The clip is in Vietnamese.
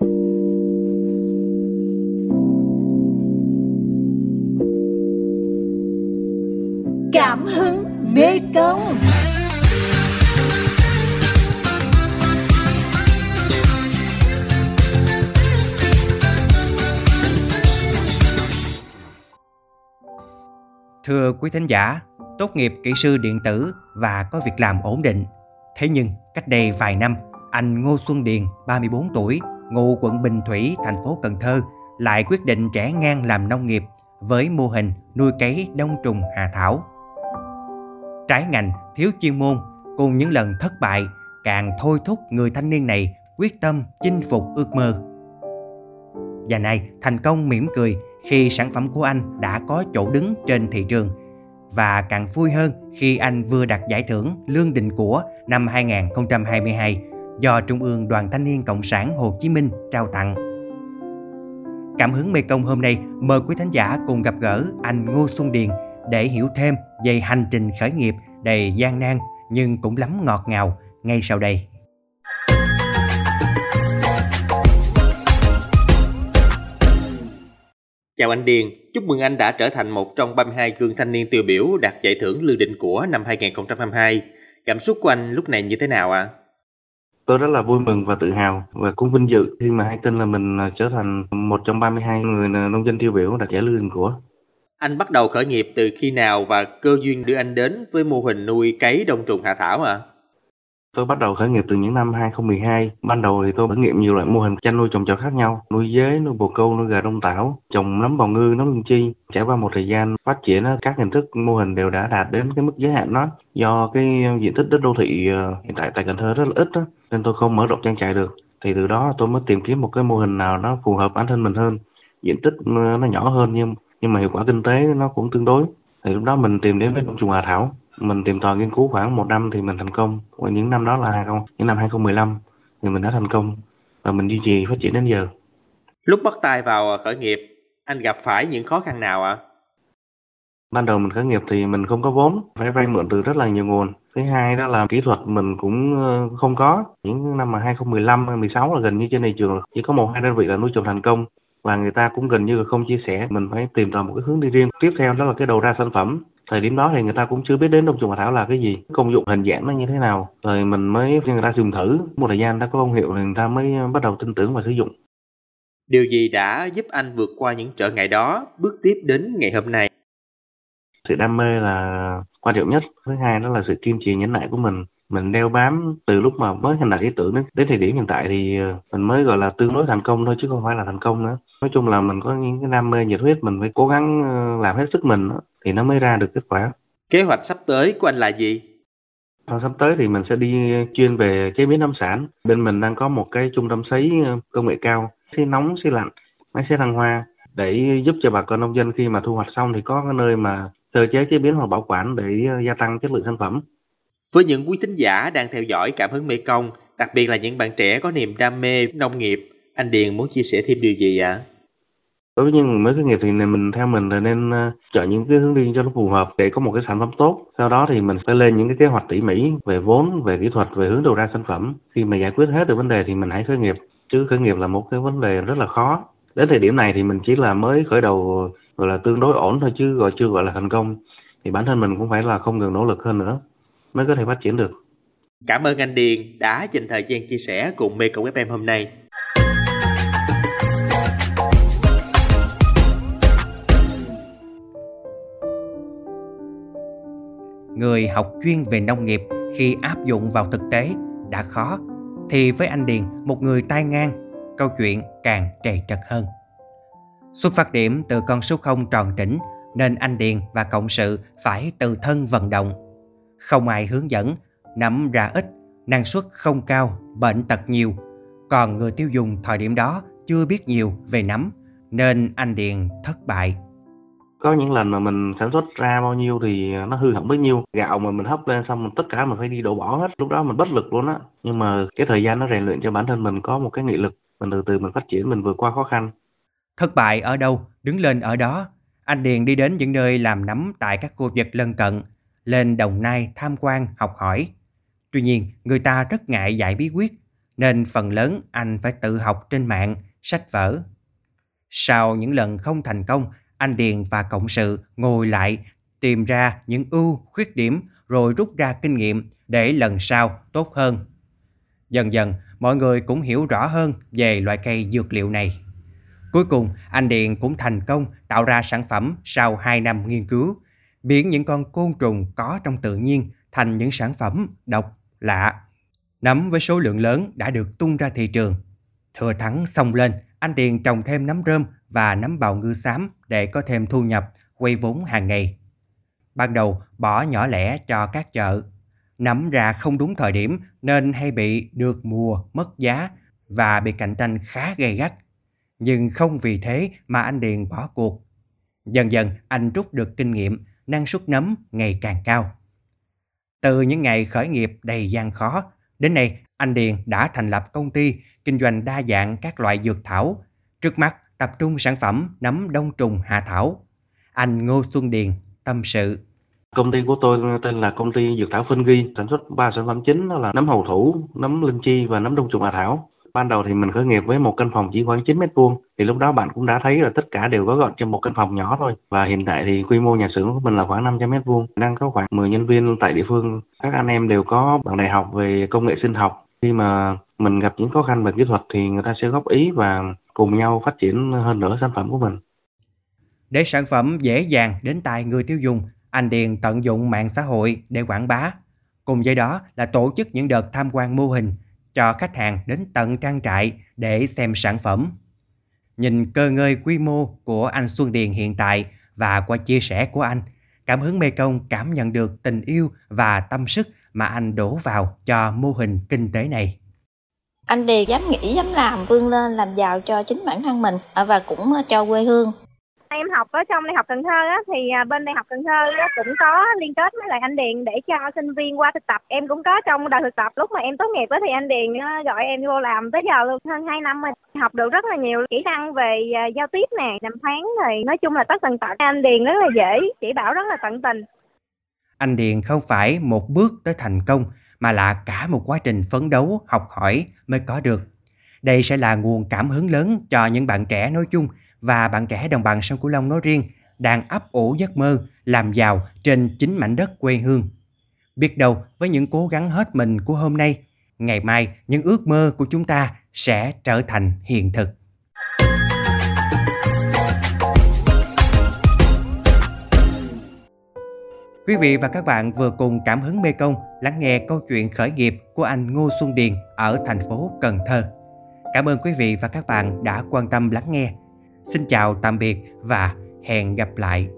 Cảm hứng mê công Thưa quý thính giả, tốt nghiệp kỹ sư điện tử và có việc làm ổn định. Thế nhưng, cách đây vài năm, anh Ngô Xuân Điền, 34 tuổi, ngụ quận Bình Thủy, thành phố Cần Thơ, lại quyết định trẻ ngang làm nông nghiệp với mô hình nuôi cấy đông trùng hạ thảo. Trái ngành, thiếu chuyên môn cùng những lần thất bại càng thôi thúc người thanh niên này quyết tâm chinh phục ước mơ. Và nay thành công mỉm cười khi sản phẩm của anh đã có chỗ đứng trên thị trường và càng vui hơn khi anh vừa đạt giải thưởng Lương Đình Của năm 2022 do Trung ương Đoàn Thanh niên Cộng sản Hồ Chí Minh trao tặng. Cảm hứng Mê Công hôm nay mời quý thánh giả cùng gặp gỡ anh Ngô Xuân Điền để hiểu thêm về hành trình khởi nghiệp đầy gian nan nhưng cũng lắm ngọt ngào ngay sau đây. Chào anh Điền, chúc mừng anh đã trở thành một trong 32 gương thanh niên tiêu biểu đạt giải thưởng lưu Định của năm 2022. Cảm xúc của anh lúc này như thế nào ạ? À? Tôi rất là vui mừng và tự hào và cũng vinh dự khi mà hay tin là mình à, trở thành một trong 32 người à, nông dân tiêu biểu đạt giải Lương của. Anh bắt đầu khởi nghiệp từ khi nào và cơ duyên đưa anh đến với mô hình nuôi cấy đông trùng hạ thảo ạ? À? Tôi bắt đầu khởi nghiệp từ những năm 2012. Ban đầu thì tôi thử nghiệm nhiều loại mô hình chăn nuôi trồng trọt khác nhau, nuôi dế, nuôi bồ câu, nuôi gà đông tảo, trồng nấm bào ngư, nấm lương chi. Trải qua một thời gian phát triển các hình thức mô hình đều đã đạt đến cái mức giới hạn đó. Do cái diện tích đất đô thị ờ, hiện tại tại Cần Thơ rất là ít đó, nên tôi không mở rộng trang trại được. Thì từ đó tôi mới tìm kiếm một cái mô hình nào nó phù hợp bản thân mình hơn. Diện tích ờ, nó nhỏ hơn nhưng nhưng mà hiệu quả kinh tế nó cũng tương đối. Thì lúc đó mình tìm đến với đông trùng Hà Thảo mình tìm tòi nghiên cứu khoảng một năm thì mình thành công. Những năm đó là những năm 2015 thì mình đã thành công. Và mình duy trì phát triển đến giờ. Lúc bắt tay vào khởi nghiệp anh gặp phải những khó khăn nào ạ? À? ban đầu mình khởi nghiệp thì mình không có vốn phải vay mượn từ rất là nhiều nguồn. Thứ hai đó là kỹ thuật mình cũng ờ, không có. Những năm mà 2015 16 là gần như trên thị trường chỉ có một hai đơn vị là nuôi trồng thành công. Và người ta cũng gần như là không chia sẻ. Mình phải tìm tòi một cái hướng đi riêng. Tiếp theo đó là cái đầu ra sản phẩm thời điểm đó thì người ta cũng chưa biết đến đông trùng hạ thảo là cái gì. Công dụng hình dạng nó như thế nào. Rồi mình mới người ta dùng thử. Một thời gian đã có công hiệu thì người ta mới bắt đầu tin tưởng và sử dụng. Điều gì đã giúp anh vượt qua những trở ngại đó? Bước tiếp đến ngày hôm nay. Sự đam mê là quan trọng nhất. Thứ hai đó là sự kiên trì nhẫn nại của mình. Mình đeo bám từ lúc mà mới thành đạt ý tưởng đến, đến thời điểm hiện tại thì ờ, mình mới gọi là tương đối thành công thôi chứ không phải là thành công nữa. Nói chung là mình có những cái đam mê nhiệt huyết mình phải cố gắng ờ, làm hết sức mình thì nó mới ra được kết quả. Kế hoạch sắp tới của anh là gì? Và sắp tới thì mình sẽ đi chuyên về chế biến nông sản. Bên mình đang có một cái trung tâm sấy ờ, công nghệ cao. Sấy nóng sấy lạnh máy sấy thăng hoa để giúp cho bà con nông dân khi mà thu hoạch xong thì có cái nơi mà sơ chế chế biến hoặc bảo quản để gia tăng chất lượng sản phẩm. Với những quý thính giả đang theo dõi cảm hứng Mê Công, đặc biệt là những bạn trẻ có niềm đam mê nông nghiệp, anh Điền muốn chia sẻ thêm điều gì ạ? Đối với những mới khởi nghiệp thì mình theo mình là nên ờ, chọn những cái hướng đi cho nó phù hợp để có một cái sản phẩm tốt. Sau đó thì mình sẽ lên những cái kế hoạch tỉ mỉ về vốn, về kỹ thuật, về hướng đầu ra sản phẩm. Khi mà giải quyết hết được vấn đề thì mình hãy khởi nghiệp. Chứ khởi nghiệp là một cái vấn đề rất là khó. Đến thời điểm này thì mình chỉ là mới khởi đầu gọi là tương đối ổn thôi chứ gọi chưa gọi là thành công. Thì bản thân mình cũng phải là không ngừng nỗ lực hơn nữa mới có thể phát triển được. Cảm ơn anh Điền đã dành thời gian chia sẻ cùng Mê Cộng FM hôm nay. Người học chuyên về nông nghiệp khi áp dụng vào thực tế đã khó thì với anh Điền, một người tai ngang, câu chuyện càng trầy trật hơn. Xuất phát điểm từ con số không tròn trĩnh nên anh Điền và cộng sự phải tự thân vận động không ai hướng dẫn, nắm ra ít, năng suất không cao, bệnh tật nhiều. Còn người tiêu dùng thời điểm đó chưa biết nhiều về nấm, nên anh Điền thất bại. Có những lần mà mình sản xuất ra bao nhiêu thì nó hư hỏng bấy nhiêu. Gạo mà mình hấp lên xong mình tất cả mình phải đi đổ bỏ hết. Lúc đó mình bất lực luôn á. Nhưng mà cái thời gian nó rèn luyện cho bản thân mình có một cái nghị lực. Mình từ từ mình phát triển, mình vượt qua khó khăn. Thất bại ở đâu, đứng lên ở đó. Anh Điền đi đến những nơi làm nấm tại các khu vực lân cận lên Đồng Nai tham quan học hỏi. Tuy nhiên, người ta rất ngại dạy bí quyết, nên phần lớn anh phải tự học trên mạng, sách vở. Sau những lần không thành công, anh Điền và cộng sự ngồi lại tìm ra những ưu, khuyết điểm rồi rút ra kinh nghiệm để lần sau tốt hơn. Dần dần, mọi người cũng hiểu rõ hơn về loại cây dược liệu này. Cuối cùng, anh Điền cũng thành công tạo ra sản phẩm sau 2 năm nghiên cứu, biến những con côn trùng có trong tự nhiên thành những sản phẩm độc, lạ. Nấm với số lượng lớn đã được tung ra thị trường. Thừa thắng xông lên, anh Điền trồng thêm nấm rơm và nấm bào ngư xám để có thêm thu nhập, quay vốn hàng ngày. Ban đầu bỏ nhỏ lẻ cho các chợ. Nấm ra không đúng thời điểm nên hay bị được mùa, mất giá và bị cạnh tranh khá gay gắt. Nhưng không vì thế mà anh Điền bỏ cuộc. Dần dần anh rút được kinh nghiệm, năng suất nấm ngày càng cao. Từ những ngày khởi nghiệp đầy gian khó, đến nay anh Điền đã thành lập công ty kinh doanh đa dạng các loại dược thảo. Trước mắt tập trung sản phẩm nấm đông trùng hạ thảo. Anh Ngô Xuân Điền tâm sự. Công ty của tôi tên là công ty Dược thảo Phân Ghi, sản xuất ba sản phẩm chính đó là nấm hầu thủ, nấm linh chi và nấm đông trùng hạ thảo. Ban đầu thì mình khởi nghiệp với một căn phòng chỉ khoảng 9 mét vuông thì lúc đó bạn cũng đã thấy là tất cả đều có gọn trong một căn phòng nhỏ thôi. Và hiện tại thì quy mô nhà xưởng của mình là khoảng 500 mét vuông, đang có khoảng 10 nhân viên tại địa phương. Các anh em đều có bằng đại học về công nghệ sinh học. Khi mà mình gặp những khó khăn về kỹ thuật thì người ta sẽ góp ý và cùng nhau phát triển hơn nữa sản phẩm của mình. Để sản phẩm dễ dàng đến tay người tiêu dùng, anh Điền tận dụng mạng xã hội để quảng bá. Cùng với đó là tổ chức những đợt tham quan mô hình cho khách hàng đến tận trang trại để xem sản phẩm. Nhìn cơ ngơi quy mô của anh Xuân Điền hiện tại và qua chia sẻ của anh, cảm hứng Mê Công cảm nhận được tình yêu và tâm sức mà anh đổ vào cho mô hình kinh tế này. Anh Điền dám nghĩ, dám làm, vươn lên làm giàu cho chính bản thân mình và cũng cho quê hương. Em học ở trong Đại học Cần Thơ á, thì à, bên Đại học Cần Thơ á, cũng có liên kết với lại anh Điền để cho sinh viên qua thực tập. Em cũng có trong đợt thực tập lúc mà em tốt nghiệp á, thì anh Điền gọi em vô làm tới giờ luôn hơn 2 năm rồi. Học được rất là nhiều kỹ năng về à, giao tiếp nè, đàm phán rồi nói chung là tất tần tật. Anh Điền rất là dễ, chỉ bảo rất là tận tình. Anh Điền không phải một bước tới thành công mà là cả một quá trình phấn đấu, học hỏi mới có được. Đây sẽ là nguồn cảm hứng lớn cho những bạn trẻ nói chung và bạn trẻ đồng bằng sông Cửu Long nói riêng đang ấp ủ giấc mơ làm giàu trên chính mảnh đất quê hương. Biết đâu với những cố gắng hết mình của hôm nay, ngày mai những ước mơ của chúng ta sẽ trở thành hiện thực. Quý vị và các bạn vừa cùng cảm hứng Mê Công lắng nghe câu chuyện khởi nghiệp của anh Ngô Xuân Điền ở thành phố Cần Thơ. Cảm ơn quý vị và các bạn đã quan tâm lắng nghe. Xin chào, tạm biệt và hẹn gặp lại